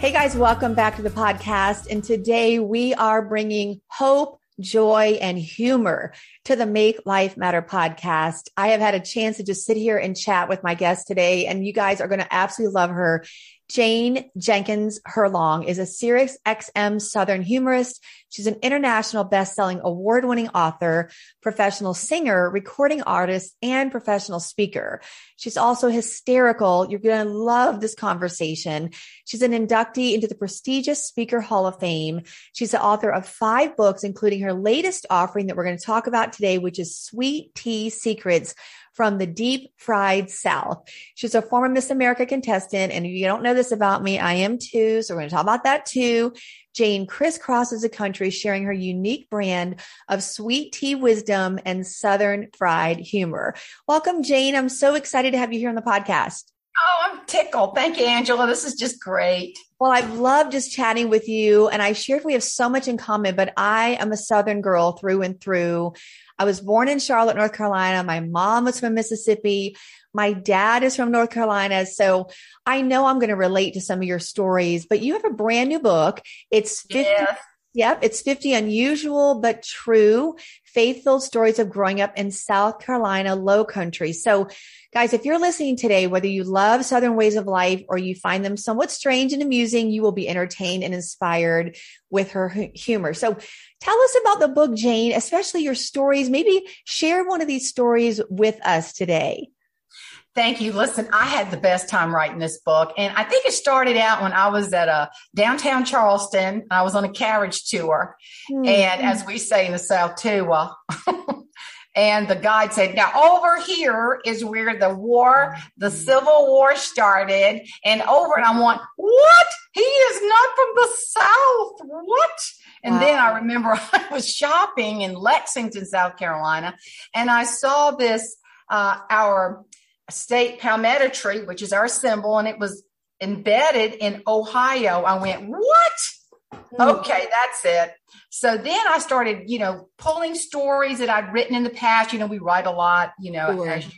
Hey guys, welcome back to the podcast. And today we are bringing hope, joy, and humor to the Make Life Matter podcast. I have had a chance to just sit here and chat with my guest today, and you guys are going to absolutely love her. Jane Jenkins Herlong is a Sirius XM Southern humorist. She's an international best-selling award-winning author, professional singer, recording artist, and professional speaker. She's also hysterical. You're going to love this conversation. She's an inductee into the prestigious Speaker Hall of Fame. She's the author of five books, including her latest offering that we're going to talk about today, which is Sweet Tea Secrets from the deep fried South. She's a former Miss America contestant. And if you don't know this about me, I am too. So we're going to talk about that too. Jane crisscrosses the country sharing her unique brand of sweet tea wisdom and Southern fried humor. Welcome, Jane. I'm so excited to have you here on the podcast. Oh, I'm tickled. Thank you, Angela. This is just great. Well, I've loved just chatting with you, and I shared we have so much in common, but I am a Southern girl through and through. I was born in Charlotte, North Carolina. My mom was from Mississippi. My dad is from North Carolina. So I know I'm going to relate to some of your stories, but you have a brand new book. It's 50, yes. Yep. It's 50 unusual, but true faith filled stories of growing up in South Carolina low country. So guys, if you're listening today, whether you love Southern ways of life or you find them somewhat strange and amusing, you will be entertained and inspired with her humor. So tell us about the book, Jane, especially your stories. Maybe share one of these stories with us today. Thank you. Listen, I had the best time writing this book. And I think it started out when I was at a uh, downtown Charleston. I was on a carriage tour. Mm-hmm. And as we say in the South too, uh, and the guide said, now over here is where the war, the Civil War started. And over, and I'm like, what? He is not from the South. What? And wow. then I remember I was shopping in Lexington, South Carolina, and I saw this, uh, our state palmetto tree, which is our symbol, and it was embedded in Ohio. I went, what? Hmm. Okay, that's it. So then I started, you know, pulling stories that I'd written in the past. You know, we write a lot, you know, sure. as you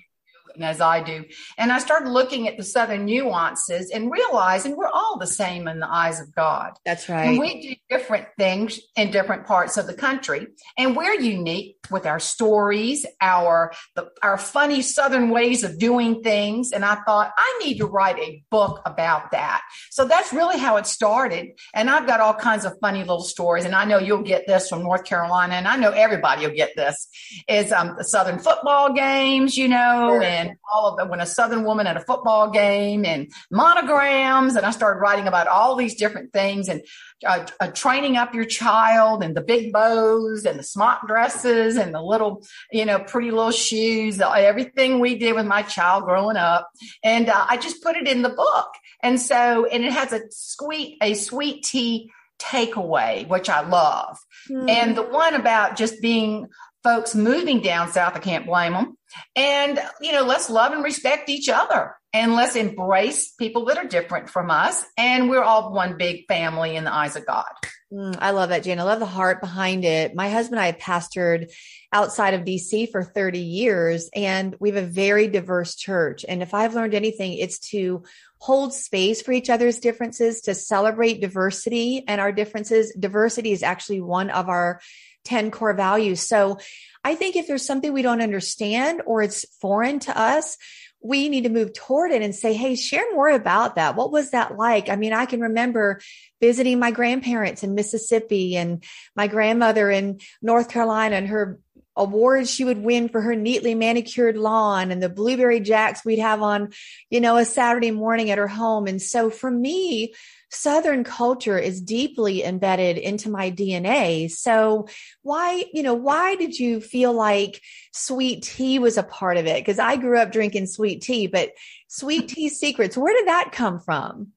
as I do. And I started looking at the Southern nuances and realizing we're all the same in the eyes of God. That's right. And we do different things in different parts of the country. And we're unique with our stories, our, the, our funny Southern ways of doing things. And I thought, I need to write a book about that. So that's really how it started. And I've got all kinds of funny little stories. And I know you'll get this from North Carolina. And I know everybody will get this is um, the Southern football games, you know, and and all of it when a Southern woman at a football game and monograms. And I started writing about all these different things and uh, uh, training up your child and the big bows and the smock dresses and the little, you know, pretty little shoes, everything we did with my child growing up. And uh, I just put it in the book. And so, and it has a sweet, a sweet tea takeaway, which I love. Mm-hmm. And the one about just being folks moving down south, I can't blame them. And, you know, let's love and respect each other and let's embrace people that are different from us. And we're all one big family in the eyes of God. Mm, I love that, Jane. I love the heart behind it. My husband and I have pastored outside of DC for 30 years and we have a very diverse church. And if I've learned anything, it's to hold space for each other's differences, to celebrate diversity and our differences. Diversity is actually one of our 10 core values. So I think if there's something we don't understand or it's foreign to us, we need to move toward it and say, Hey, share more about that. What was that like? I mean, I can remember visiting my grandparents in Mississippi and my grandmother in North Carolina and her awards she would win for her neatly manicured lawn and the blueberry jacks we'd have on, you know, a Saturday morning at her home. And so for me, Southern culture is deeply embedded into my DNA. So why, you know, why did you feel like sweet tea was a part of it? Because I grew up drinking sweet tea, but sweet tea secrets, where did that come from?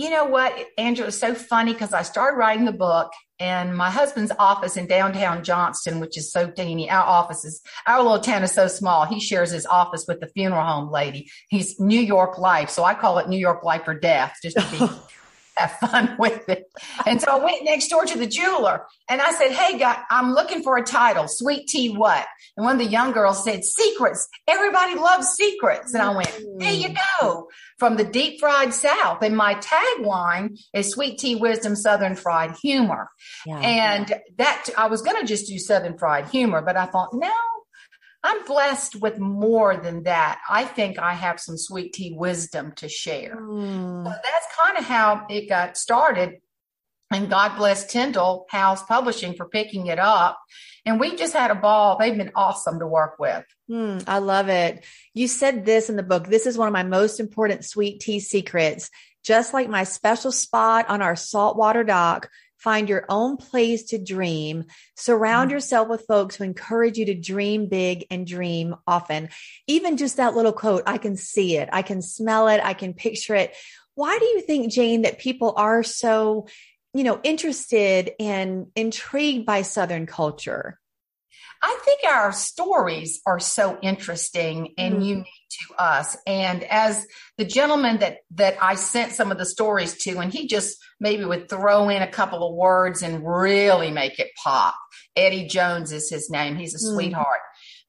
You know what, Angela, it's so funny because I started writing the book and my husband's office in downtown Johnston, which is so teeny, our office is, our little town is so small. He shares his office with the funeral home lady. He's New York life. So I call it New York life or death just to be have fun with it. And so I went next door to the jeweler and I said, Hey, guy, I'm looking for a title. Sweet tea what? And one of the young girls said, Secrets. Everybody loves secrets. And I went, There you go. Mm-hmm. From the deep fried South. And my tagline is Sweet Tea Wisdom Southern Fried Humor. Yeah. And that I was going to just do Southern Fried Humor, but I thought, no, I'm blessed with more than that. I think I have some sweet tea wisdom to share. Mm. So that's kind of how it got started. And God bless Tyndale House Publishing for picking it up. And we just had a ball. They've been awesome to work with. Mm, I love it. You said this in the book. This is one of my most important sweet tea secrets. Just like my special spot on our saltwater dock, Find your own place to dream. Surround mm-hmm. yourself with folks who encourage you to dream big and dream often. Even just that little quote, I can see it. I can smell it. I can picture it. Why do you think, Jane, that people are so, you know, interested and intrigued by Southern culture? I think our stories are so interesting and mm. unique to us. And as the gentleman that that I sent some of the stories to, and he just maybe would throw in a couple of words and really make it pop. Eddie Jones is his name. He's a mm. sweetheart.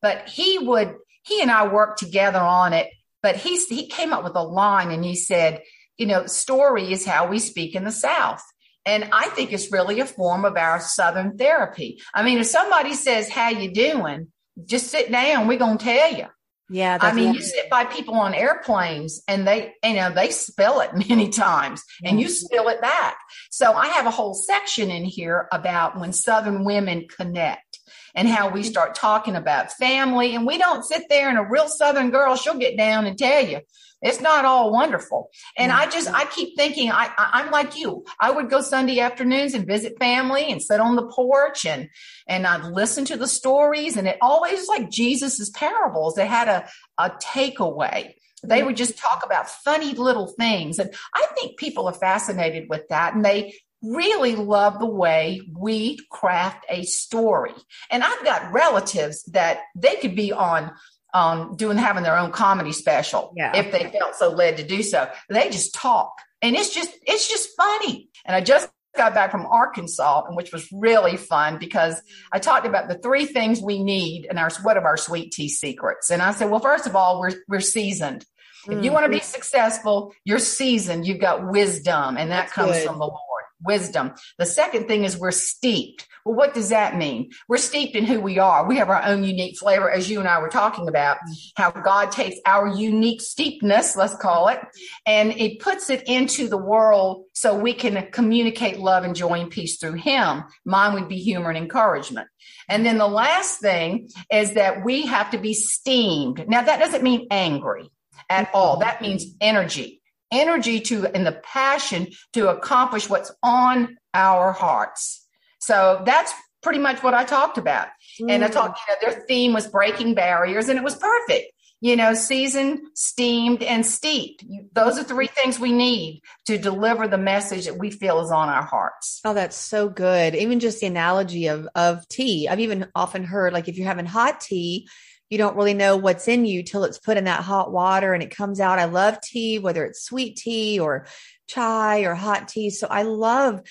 But he would he and I worked together on it. But he he came up with a line and he said, you know, story is how we speak in the South. And I think it's really a form of our Southern therapy. I mean, if somebody says, how you doing? Just sit down. We're going to tell you. Yeah. I mean, you sit by people on airplanes and they, you know, they spill it many times and you spill it back. So I have a whole section in here about when Southern women connect and how we start talking about family. And we don't sit there and a real Southern girl, she'll get down and tell you, it's not all wonderful. And I just, mm-hmm. I keep thinking, I, I, am like you. I would go Sunday afternoons and visit family and sit on the porch and, and I'd listen to the stories. And it always like Jesus's parables. They had a, a takeaway. They mm-hmm. would just talk about funny little things. And I think people are fascinated with that. And they, really love the way we craft a story. And I've got relatives that they could be on um, doing having their own comedy special yeah. if they felt so led to do so. They just talk, and it's just it's just funny. And I just got back from Arkansas, and which was really fun because I talked about the three things we need and our what of our sweet tea secrets. And I said, well, first of all, we're we're seasoned. If you want to be successful, you're seasoned. You've got wisdom, and that That's comes good. from the Lord wisdom. The second thing is we're steeped. Well, what does that mean? We're steeped in who we are. We have our own unique flavor, as you and I were talking about, how God takes our unique steepness, let's call it, and it puts it into the world so we can communicate love and joy and peace through Him. Mine would be humor and encouragement. And then the last thing is that we have to be steamed. Now, that doesn't mean angry at all. That means energy energy to and the passion to accomplish what's on our hearts. So that's pretty much what I talked about. Mm. And I talked, you know, their theme was breaking barriers and it was perfect. You know, seasoned, steamed, and steeped. Those are three things we need to deliver the message that we feel is on our hearts. Oh, that's so good. Even just the analogy of of tea. I've even often heard like if you're having hot tea, you don't really know what's in you till it's put in that hot water and it comes out. I love tea, whether it's sweet tea or chai or hot tea. So I love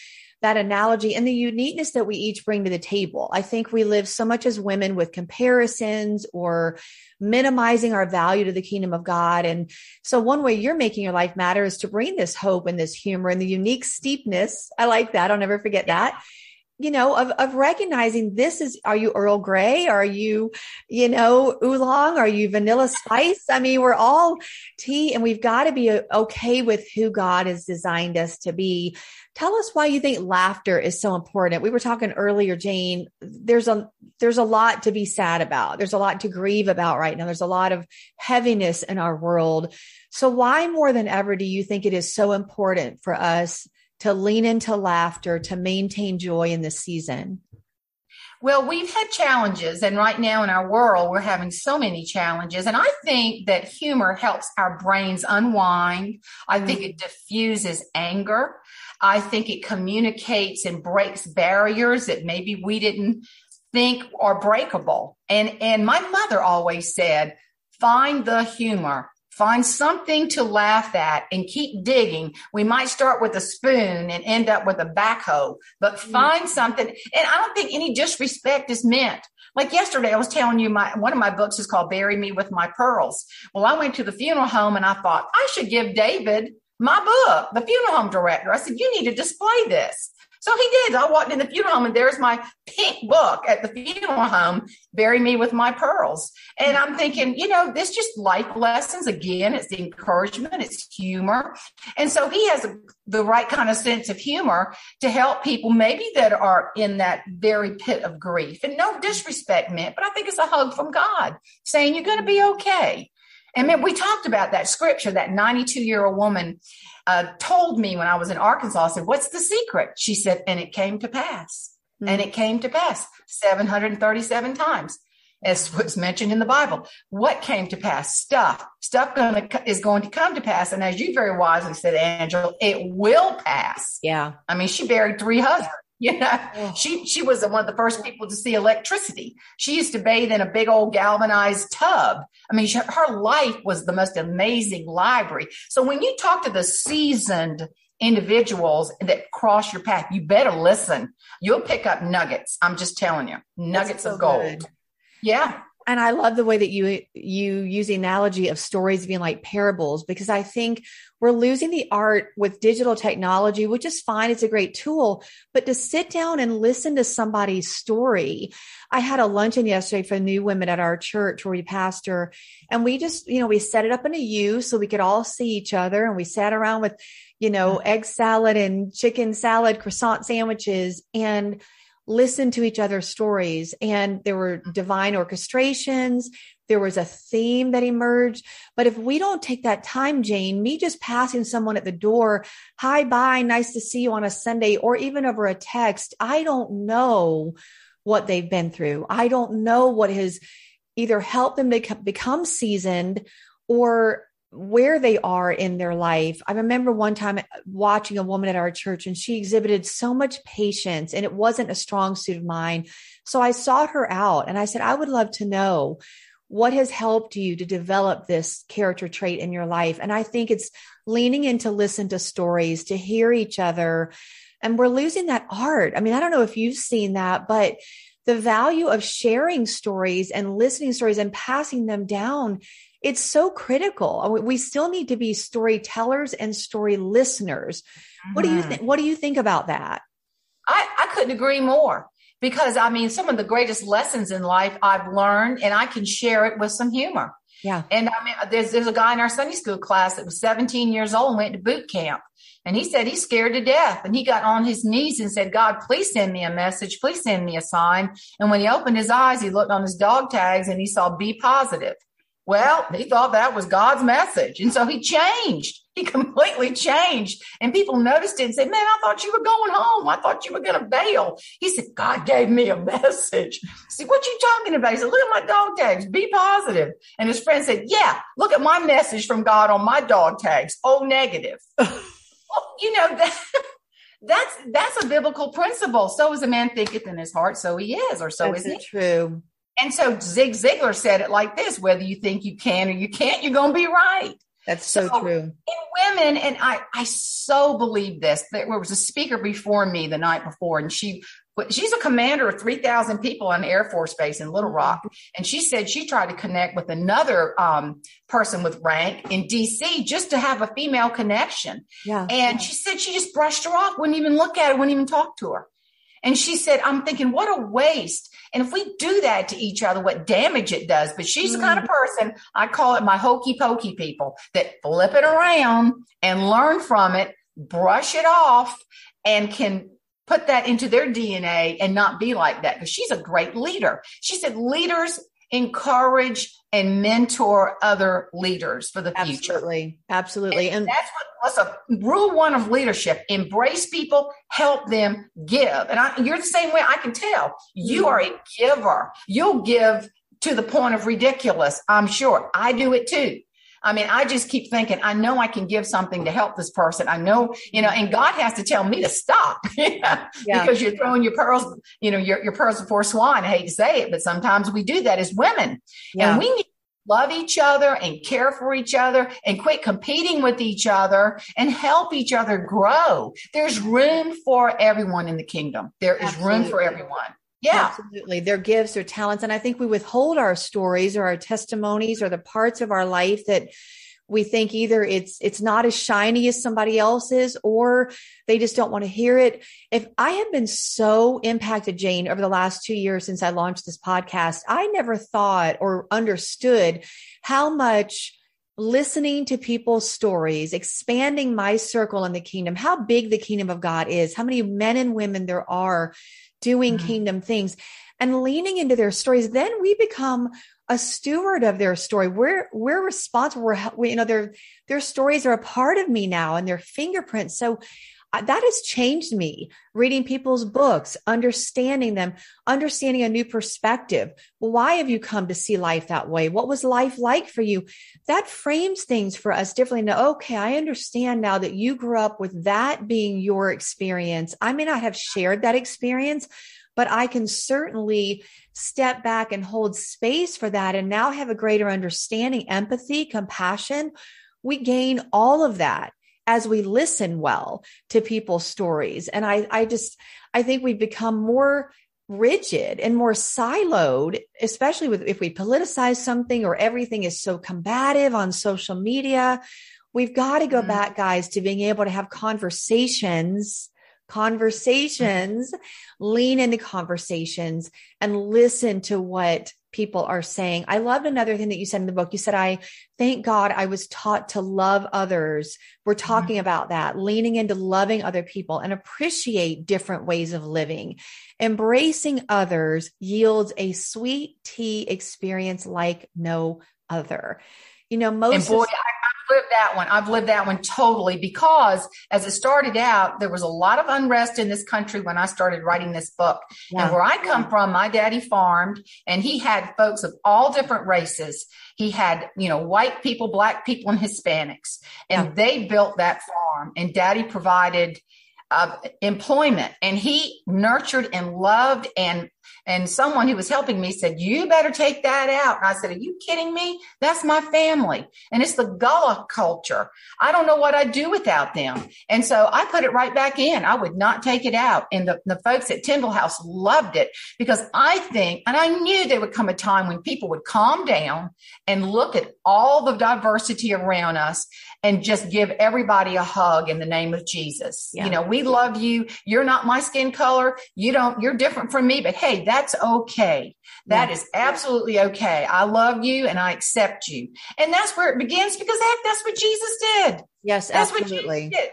that analogy and the uniqueness that we each bring to the table. I think we live so much as women with comparisons or minimizing our value to the kingdom of God. And so one way you're making your life matter is to bring this hope and this humor and the unique steepness. I like that. I'll never forget that you know, of, of recognizing this is, are you Earl Grey? Are you, you know, oolong? Are you vanilla spice? I mean, we're all tea and we've got to be uh, okay with who God has designed us to be. Tell us why you think laughter is so important. We were talking earlier, Jane, there's a, there's a lot to be sad about. There's a lot to grieve about right now. There's a lot of heaviness in our world. So why more than ever do you think it is so important for us to lean into laughter, to maintain joy in this season? Well, we've had challenges, and right now in our world, we're having so many challenges. And I think that humor helps our brains unwind. I mm-hmm. think it diffuses anger. I think it communicates and breaks barriers that maybe we didn't think are breakable. And and my mother always said, find the humor Find something to laugh at and keep digging. We might start with a spoon and end up with a backhoe, but mm-hmm. find something. And I don't think any disrespect is meant. Like yesterday, I was telling you my one of my books is called Bury Me with My Pearls. Well, I went to the funeral home and I thought I should give David my book, the funeral home director. I said, you need to display this. So he did. I walked in the funeral home and there's my pink book at the funeral home, Bury Me with My Pearls. And I'm thinking, you know, this just life lessons. Again, it's the encouragement, it's humor. And so he has the right kind of sense of humor to help people maybe that are in that very pit of grief. And no disrespect meant, but I think it's a hug from God saying you're going to be okay. And man, we talked about that scripture, that 92 year old woman uh, told me when I was in Arkansas, I said, What's the secret? She said, And it came to pass. Mm-hmm. And it came to pass 737 times, as was mentioned in the Bible. What came to pass? Stuff. Stuff gonna, is going to come to pass. And as you very wisely said, Angela, it will pass. Yeah. I mean, she buried three husbands. You know, she she was one of the first people to see electricity. She used to bathe in a big old galvanized tub. I mean, she, her life was the most amazing library. So when you talk to the seasoned individuals that cross your path, you better listen. You'll pick up nuggets. I'm just telling you, nuggets so of gold. Good. Yeah. And I love the way that you you use the analogy of stories being like parables because I think we're losing the art with digital technology, which is fine. It's a great tool, but to sit down and listen to somebody's story. I had a luncheon yesterday for new women at our church where we pastor and we just, you know, we set it up in a U so we could all see each other and we sat around with, you know, egg salad and chicken salad, croissant sandwiches and listen to each other's stories. And there were mm-hmm. divine orchestrations. There was a theme that emerged. But if we don't take that time, Jane, me just passing someone at the door, hi, bye, nice to see you on a Sunday, or even over a text, I don't know what they've been through. I don't know what has either helped them become seasoned or where they are in their life. I remember one time watching a woman at our church and she exhibited so much patience and it wasn't a strong suit of mine. So I sought her out and I said, I would love to know what has helped you to develop this character trait in your life. And I think it's leaning in to listen to stories, to hear each other. And we're losing that art. I mean, I don't know if you've seen that, but the value of sharing stories and listening stories and passing them down it's so critical. We still need to be storytellers and story listeners. Mm-hmm. What do you mm-hmm. think? What do you think about that? I, I couldn't agree more because I mean, some of the greatest lessons in life I've learned and I can share it with some humor. Yeah. And I mean, there's, there's a guy in our Sunday school class that was 17 years old and went to boot camp. And he said he's scared to death. And he got on his knees and said, God, please send me a message. Please send me a sign. And when he opened his eyes, he looked on his dog tags and he saw be positive. Well, he thought that was God's message. And so he changed. He completely changed. And people noticed it and said, Man, I thought you were going home. I thought you were going to bail. He said, God gave me a message. I said, What you talking about? He said, Look at my dog tags. Be positive. And his friend said, Yeah, look at my message from God on my dog tags. Oh, negative. well, you know, that. That's that's a biblical principle. So as a man thinketh in his heart, so he is, or so that's is he. True. And so Zig Ziglar said it like this whether you think you can or you can't, you're going to be right. That's so, so, true. In women, and I, I so believe this. There was a speaker before me the night before, and she she's a commander of 3,000 people on Air Force Base in Little Rock. And she said she tried to connect with another um, person with rank in DC just to have a female connection. Yeah. And she said she just brushed her off, wouldn't even look at her, wouldn't even talk to her. And she said, I'm thinking, what a waste. And if we do that to each other, what damage it does. But she's mm. the kind of mm. person, I call it my hokey pokey people that flip it around and learn from it, brush it off, and can put that into their DNA and not be like that. Because she's a great leader. She said, leaders encourage and mentor other leaders for the future. Absolutely. Absolutely. And, and that's what what's a rule one of leadership. Embrace people, help them give. And I, you're the same way I can tell. You mm-hmm. are a giver. You'll give to the point of ridiculous. I'm sure I do it too. I mean, I just keep thinking, I know I can give something to help this person. I know, you know, and God has to tell me to stop yeah. because you're throwing your pearls, you know, your, your pearls before swine. I hate to say it, but sometimes we do that as women. Yeah. And we need to love each other and care for each other and quit competing with each other and help each other grow. There's room for everyone in the kingdom. There is Absolutely. room for everyone. Yeah. Absolutely. Their gifts, their talents. And I think we withhold our stories or our testimonies or the parts of our life that we think either it's it's not as shiny as somebody else's or they just don't want to hear it if i have been so impacted jane over the last 2 years since i launched this podcast i never thought or understood how much listening to people's stories expanding my circle in the kingdom how big the kingdom of god is how many men and women there are doing mm-hmm. kingdom things and leaning into their stories, then we become a steward of their story. We're we're responsible. We're we, you know their their stories are a part of me now and their fingerprints. So that has changed me. Reading people's books, understanding them, understanding a new perspective. why have you come to see life that way? What was life like for you? That frames things for us differently. Now, okay, I understand now that you grew up with that being your experience. I may not have shared that experience, but I can certainly step back and hold space for that and now have a greater understanding, empathy, compassion. We gain all of that as we listen well to people's stories. And I, I just, I think we've become more rigid and more siloed, especially with if we politicize something or everything is so combative on social media. We've got to go mm-hmm. back, guys, to being able to have conversations conversations, lean into conversations and listen to what people are saying. I loved another thing that you said in the book. You said, I thank God I was taught to love others. We're mm-hmm. talking mm-hmm. about that, leaning into loving other people and appreciate different ways of living. Embracing others yields a sweet tea experience like no other. You know, most. And boy, lived that one. I've lived that one totally because as it started out, there was a lot of unrest in this country when I started writing this book. Yeah. And where I come from, my daddy farmed and he had folks of all different races. He had, you know, white people, black people, and Hispanics. And yeah. they built that farm and daddy provided uh, employment and he nurtured and loved and and someone who was helping me said, You better take that out. And I said, Are you kidding me? That's my family. And it's the Gullah culture. I don't know what I'd do without them. And so I put it right back in. I would not take it out. And the, the folks at Tyndale House loved it because I think, and I knew there would come a time when people would calm down and look at all the diversity around us and just give everybody a hug in the name of Jesus. Yeah. You know, we love you. You're not my skin color. You don't, you're different from me, but hey, that's okay. That is absolutely okay. I love you and I accept you. And that's where it begins because heck, that's what Jesus did. Yes, that's absolutely. what Jesus did.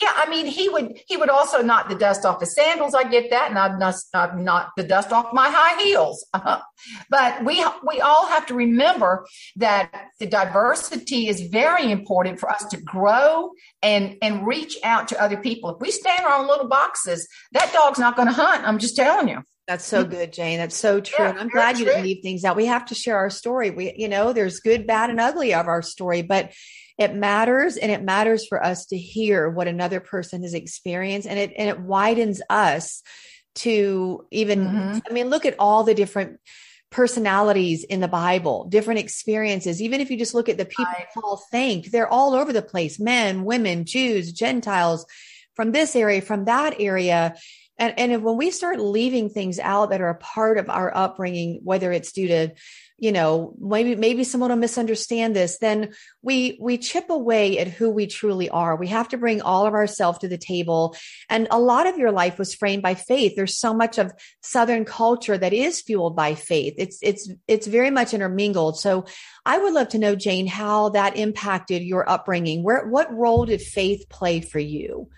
Yeah, I mean, he would he would also knock the dust off his sandals. I get that, and I've not, I've knocked the dust off my high heels. Uh-huh. But we we all have to remember that the diversity is very important for us to grow and and reach out to other people. If we stay in our own little boxes, that dog's not going to hunt. I'm just telling you. That's so good, Jane. That's so true. Yeah, I'm glad you didn't leave things out. We have to share our story. We, you know, there's good, bad, and ugly of our story, but it matters and it matters for us to hear what another person has experienced and it and it widens us to even mm-hmm. I mean, look at all the different personalities in the Bible, different experiences. Even if you just look at the people right. Paul thanked, they're all over the place men, women, Jews, Gentiles, from this area, from that area. And, and when we start leaving things out that are a part of our upbringing, whether it's due to, you know, maybe, maybe someone will misunderstand this, then we, we chip away at who we truly are. We have to bring all of ourselves to the table. And a lot of your life was framed by faith. There's so much of Southern culture that is fueled by faith. It's, it's, it's very much intermingled. So I would love to know, Jane, how that impacted your upbringing. Where, what role did faith play for you?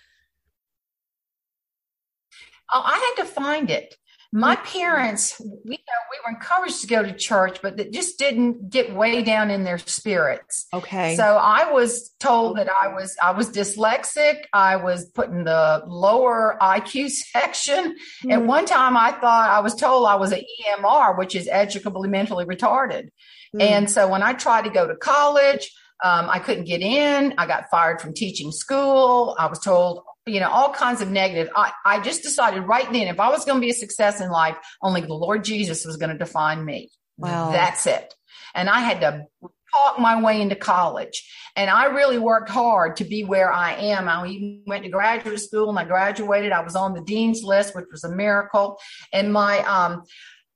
Oh, I had to find it. my parents, we know we were encouraged to go to church, but it just didn't get way down in their spirits. Okay. So I was told that I was I was dyslexic. I was put in the lower IQ section. Mm. At one time, I thought I was told I was an EMR, which is educably mentally retarded. Mm. And so when I tried to go to college, um, I couldn't get in. I got fired from teaching school. I was told you know, all kinds of negative. I, I just decided right then, if I was going to be a success in life, only the Lord Jesus was going to define me. Wow. That's it. And I had to talk my way into college. And I really worked hard to be where I am. I even went to graduate school and I graduated. I was on the dean's list, which was a miracle. And my, um,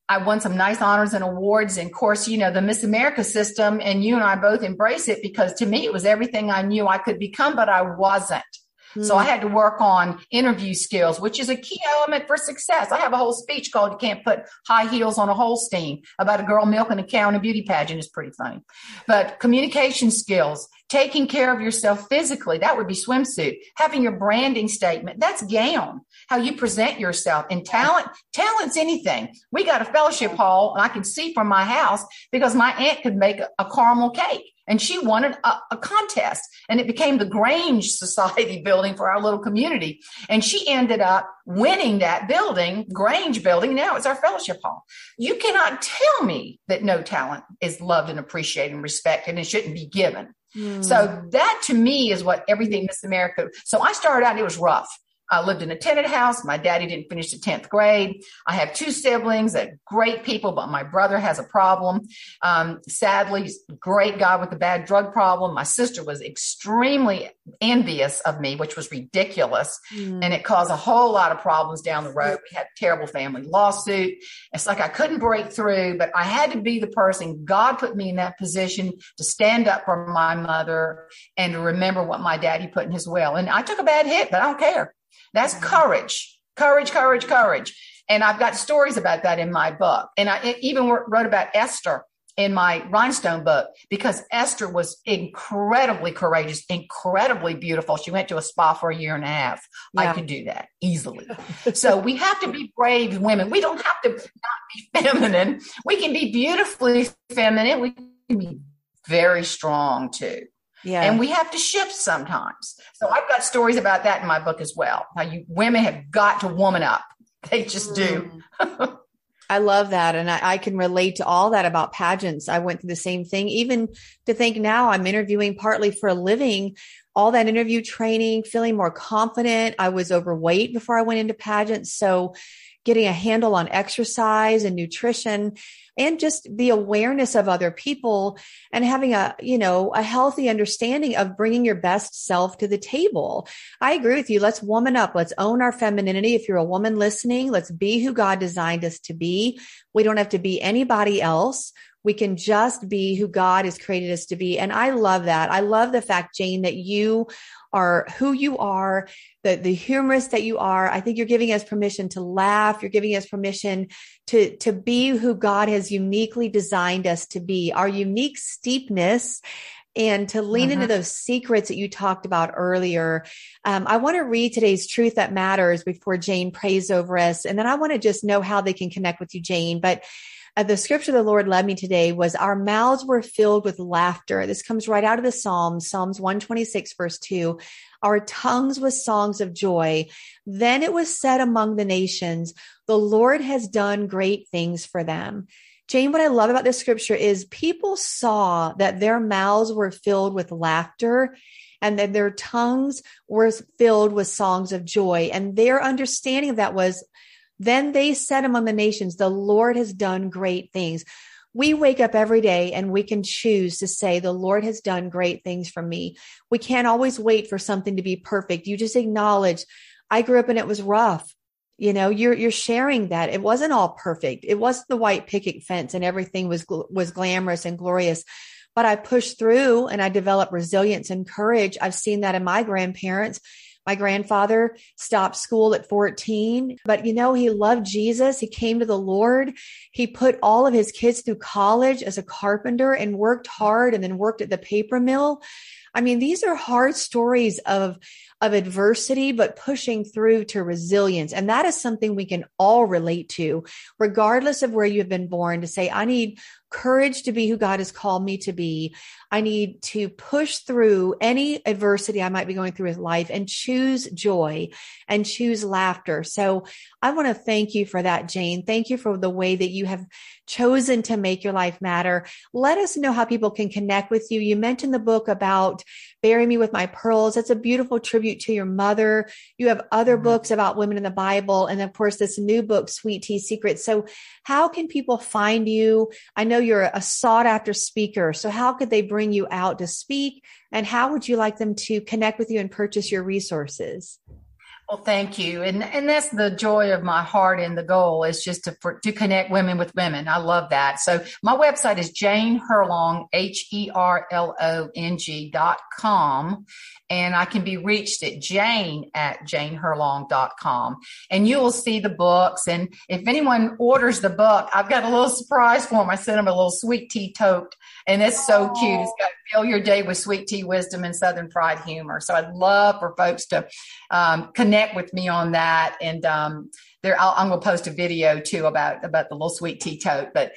I won some nice honors and awards. And of course, you know, the Miss America system and you and I both embrace it because to me, it was everything I knew I could become, but I wasn't. So I had to work on interview skills, which is a key element for success. I have a whole speech called You Can't Put High Heels on a Holstein about a girl milking a cow in a beauty pageant is pretty funny. But communication skills, taking care of yourself physically, that would be swimsuit, having your branding statement, that's gown, how you present yourself and talent, talent's anything. We got a fellowship hall and I can see from my house because my aunt could make a caramel cake and she won a, a, contest and it became the Grange Society building for our little community. And she ended up winning that building, Grange building. Now it's our fellowship hall. You cannot tell me that no talent is loved and appreciated and respected and it shouldn't be given. Mm. So that to me is what everything Miss America. So I started out, it was rough. I lived in a tenant house. My daddy didn't finish the 10th grade. I have two siblings that great people, but my brother has a problem. Um, sadly, great guy with a bad drug problem. My sister was extremely envious of me, which was ridiculous. Mm. And it caused a whole lot of problems down the road. We had terrible family lawsuit. It's like I couldn't break through, but I had to be the person. God put me in that position to stand up for my mother and to remember what my daddy put in his will. And I took a bad hit, but I don't care. That's courage, courage, courage, courage. And I've got stories about that in my book. And I even wrote about Esther in my rhinestone book because Esther was incredibly courageous, incredibly beautiful. She went to a spa for a year and a half. Yeah. I could do that easily. so we have to be brave women. We don't have to not be feminine. We can be beautifully feminine. We can be very strong too. Yeah. And we have to shift sometimes. So I've got stories about that in my book as well. How you women have got to woman up. They just do. Mm. I love that. And I, I, can relate to all that about pageants. I went through the same thing. Even to think now I'm interviewing partly for a living, all that interview training, feeling more confident. I was overweight before I went into pageants. So getting a handle on exercise and nutrition and just the awareness of other people and having a, you know, a healthy understanding of bringing your best self to the table. I agree with you. Let's woman up. Let's own our femininity. If you're a woman listening, let's be who God designed us to be. We don't have to be anybody else. We can just be who God has created us to be. And I love that. I love the fact, Jane, that you are who you are, the, the humorist that you are. I think you're giving us permission to laugh. You're giving us permission to, to be who God has uniquely designed us to be, our unique steepness and to lean into mm-hmm. those secrets that you talked about earlier. Um, I want to read today's truth that matters before Jane prays over us. And then I want to just know how they can connect with you, Jane. But Uh, the scripture the Lord led me today was our mouths were filled with laughter. This comes right out of the Psalms, Psalms 126, verse 2. Our tongues with songs of joy. Then it was said among the nations, the Lord has done great things for them. Jane, what I love about this scripture is people saw that their mouths were filled with laughter and that their tongues were filled with songs of joy. And their understanding of that was then they said among the nations, the Lord has done great things. We wake up every day and we can choose to say, the Lord has done great things for me. We can't always wait for something to be perfect. You just acknowledge, I grew up and it was rough. You know, you're, you're sharing that it wasn't all perfect. It wasn't the white picket fence and everything was, was glamorous and glorious, but I pushed through and I developed resilience and courage. I've seen that in my grandparents my grandfather stopped school at 14, but you know, he loved Jesus. He came to the Lord. He put all of his kids through college as a carpenter and worked hard and then worked at the paper mill. I mean, these are hard stories of, of adversity, but pushing through to resilience. And that is something we can all relate to, regardless of where you have been born to say, I need courage to be who God has called me to be. I need to push through any adversity I might be going through with life and choose joy and choose laughter. So I want to thank you for that, Jane. Thank you for the way that you have chosen to make your life matter. Let us know how people can connect with you. You mentioned the book about Bury Me with My Pearls. That's a beautiful tribute to your mother. You have other mm-hmm. books about women in the Bible. And of course, this new book, Sweet Tea Secrets. So how can people find you? I know you're a sought after speaker. So how could they bring you out to speak? And how would you like them to connect with you and purchase your resources? Well, thank you, and and that's the joy of my heart and the goal is just to for, to connect women with women. I love that. So my website is Jane Herlong H E R L O N G dot com, and I can be reached at Jane at JaneHerlong dot com, and you will see the books. And if anyone orders the book, I've got a little surprise for them. I sent them a little sweet tea tote, and it's so cute. It's got fill your day with sweet tea wisdom and Southern fried humor. So I'd love for folks to um, connect with me on that. And um, there, i am going to post a video too about about the little sweet tea tote. But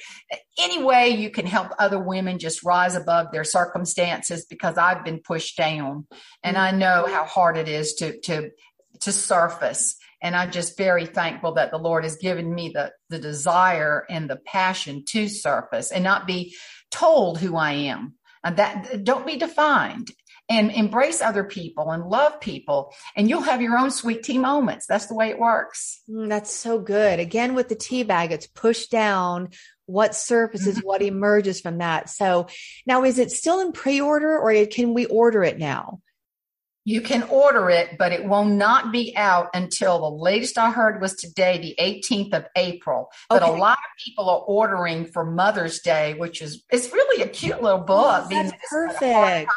anyway, you can help other women just rise above their circumstances because I've been pushed down, and I know how hard it is to to to surface. And I'm just very thankful that the Lord has given me the the desire and the passion to surface and not be told who I am and that don't be defined and embrace other people and love people and you'll have your own sweet tea moments that's the way it works mm, that's so good again with the tea bag it's pushed down what surfaces mm-hmm. what emerges from that so now is it still in pre-order or can we order it now you can order it, but it will not be out until the latest I heard was today, the 18th of April. But a lot of people are ordering for Mother's Day, which is it's really a cute little book. Oh, that's perfect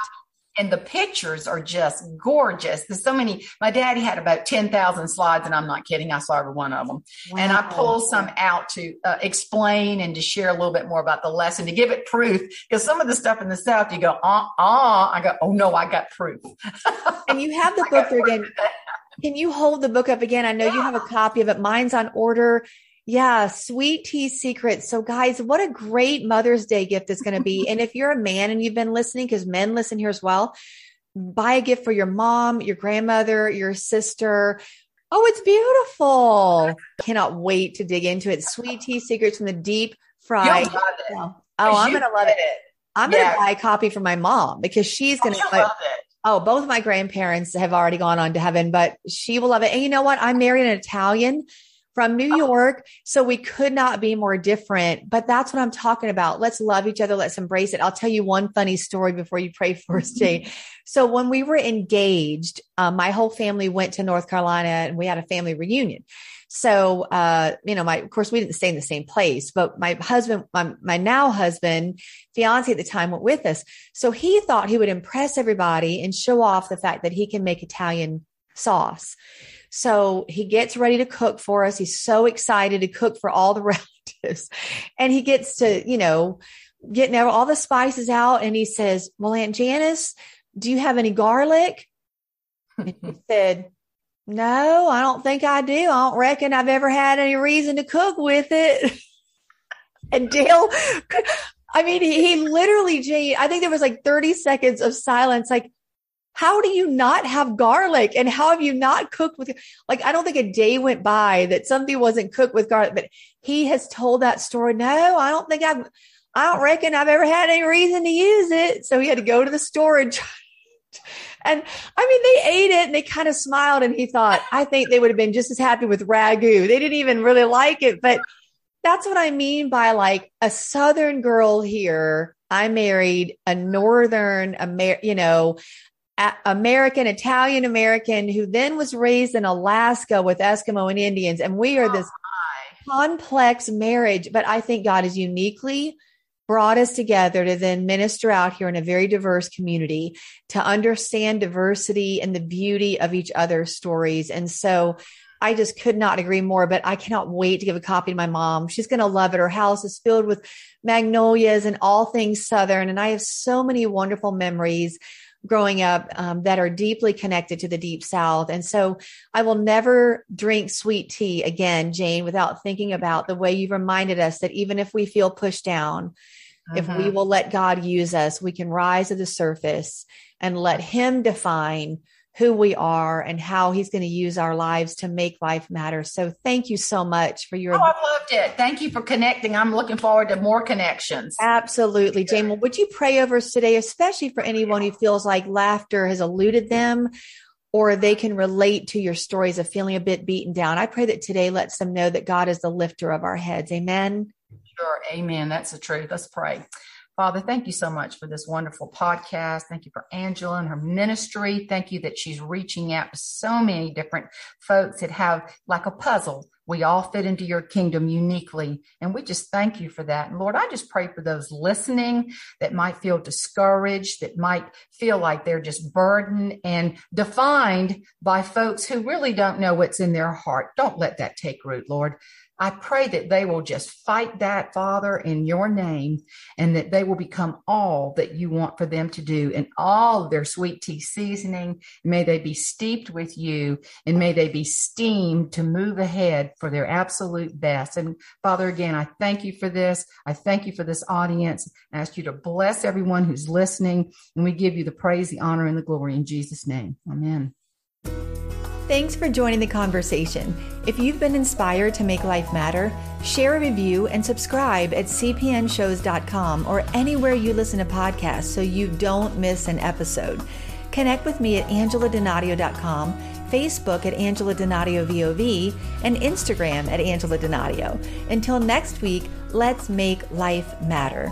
and the pictures are just gorgeous. There's so many. My daddy had about 10,000 slides, and I'm not kidding. I saw every one of them. Wow. And I pulled some out to uh, explain and to share a little bit more about the lesson, to give it proof. Because some of the stuff in the South, you go, uh, uh, I go, oh no, I got proof. and you have the book there again. Can you hold the book up again? I know yeah. you have a copy of it. Mine's on order. Yeah, sweet tea secrets. So, guys, what a great Mother's Day gift it's going to be. and if you're a man and you've been listening, because men listen here as well, buy a gift for your mom, your grandmother, your sister. Oh, it's beautiful. Cannot wait to dig into it. Sweet tea secrets from the deep fry. Oh, I'm going to love it. it. I'm yeah. going to buy a copy for my mom because she's going to love it. Oh, both my grandparents have already gone on to heaven, but she will love it. And you know what? I married an Italian from New York. So we could not be more different, but that's what I'm talking about. Let's love each other. Let's embrace it. I'll tell you one funny story before you pray first, Jane. so when we were engaged, um, my whole family went to North Carolina and we had a family reunion. So, uh, you know, my, of course, we didn't stay in the same place, but my husband, my, my now husband, fiance at the time went with us. So he thought he would impress everybody and show off the fact that he can make Italian sauce. So he gets ready to cook for us. He's so excited to cook for all the relatives. And he gets to, you know, getting all the spices out and he says, Well, Aunt Janice, do you have any garlic? And he said, No, I don't think I do. I don't reckon I've ever had any reason to cook with it. and Dale, I mean, he, he literally, Jane, I think there was like 30 seconds of silence. Like, how do you not have garlic? And how have you not cooked with like i don't think a day went by that something wasn't cooked with garlic but he has told that story. No i don't think i've i don't reckon i've ever had any reason to use it. So he had to go to the store and and i mean they ate it and they kind of smiled and he thought i think they would have been just as happy with ragu. They didn't even really like it but that's what i mean by like a southern girl here I married a northern, Amer- you know, American, Italian American, who then was raised in Alaska with Eskimo and Indians. And we are oh, this oh complex marriage, but I think God has uniquely brought us together to then minister out here in a very diverse community to understand diversity and the beauty of each other's stories. And so I just could not agree more, but I cannot wait to give a copy to my mom. She's going to love it. Her house is filled with magnolias and all things Southern. And I have so many wonderful memories growing up um, that are deeply connected to the deep south. And so I will never drink sweet tea again, Jane, without thinking about the way you've reminded us that even if we feel pushed down, uh-huh. if we mm-hmm. will let God use us, we can rise to the surface and let Him define who we are and how he's going to use our lives to make life matter. So thank you so much for your. Oh, I loved it. Thank you for connecting. I'm looking forward to more connections. Absolutely. Jane, well, would you pray over us today, especially for anyone who feels like laughter has eluded them or they can relate to your stories of feeling a bit beaten down? I pray that today lets them know that God is the lifter of our heads. Amen. Sure. Amen. That's the truth. Let's pray. Father, thank you so much for this wonderful podcast. Thank you for Angela and her ministry. Thank you that she's reaching out to so many different folks that have like a puzzle. We all fit into your kingdom uniquely. And we just thank you for that. And Lord, I just pray for those listening that might feel discouraged, that might feel like they're just burdened and defined by folks who really don't know what's in their heart. Don't let that take root, Lord. I pray that they will just fight that, Father, in your name, and that they will become all that you want for them to do and all of their sweet tea seasoning. May they be steeped with you and may they be steamed to move ahead for their absolute best. And Father, again, I thank you for this. I thank you for this audience. I ask you to bless everyone who's listening. And we give you the praise, the honor, and the glory in Jesus' name. Amen. Thanks for joining the conversation. If you've been inspired to make life matter, share a review and subscribe at cpnshows.com or anywhere you listen to podcasts so you don't miss an episode. Connect with me at angeladonadio.com, Facebook at Angela Donadio VOV, and Instagram at Angela Donadio. Until next week, let's make life matter.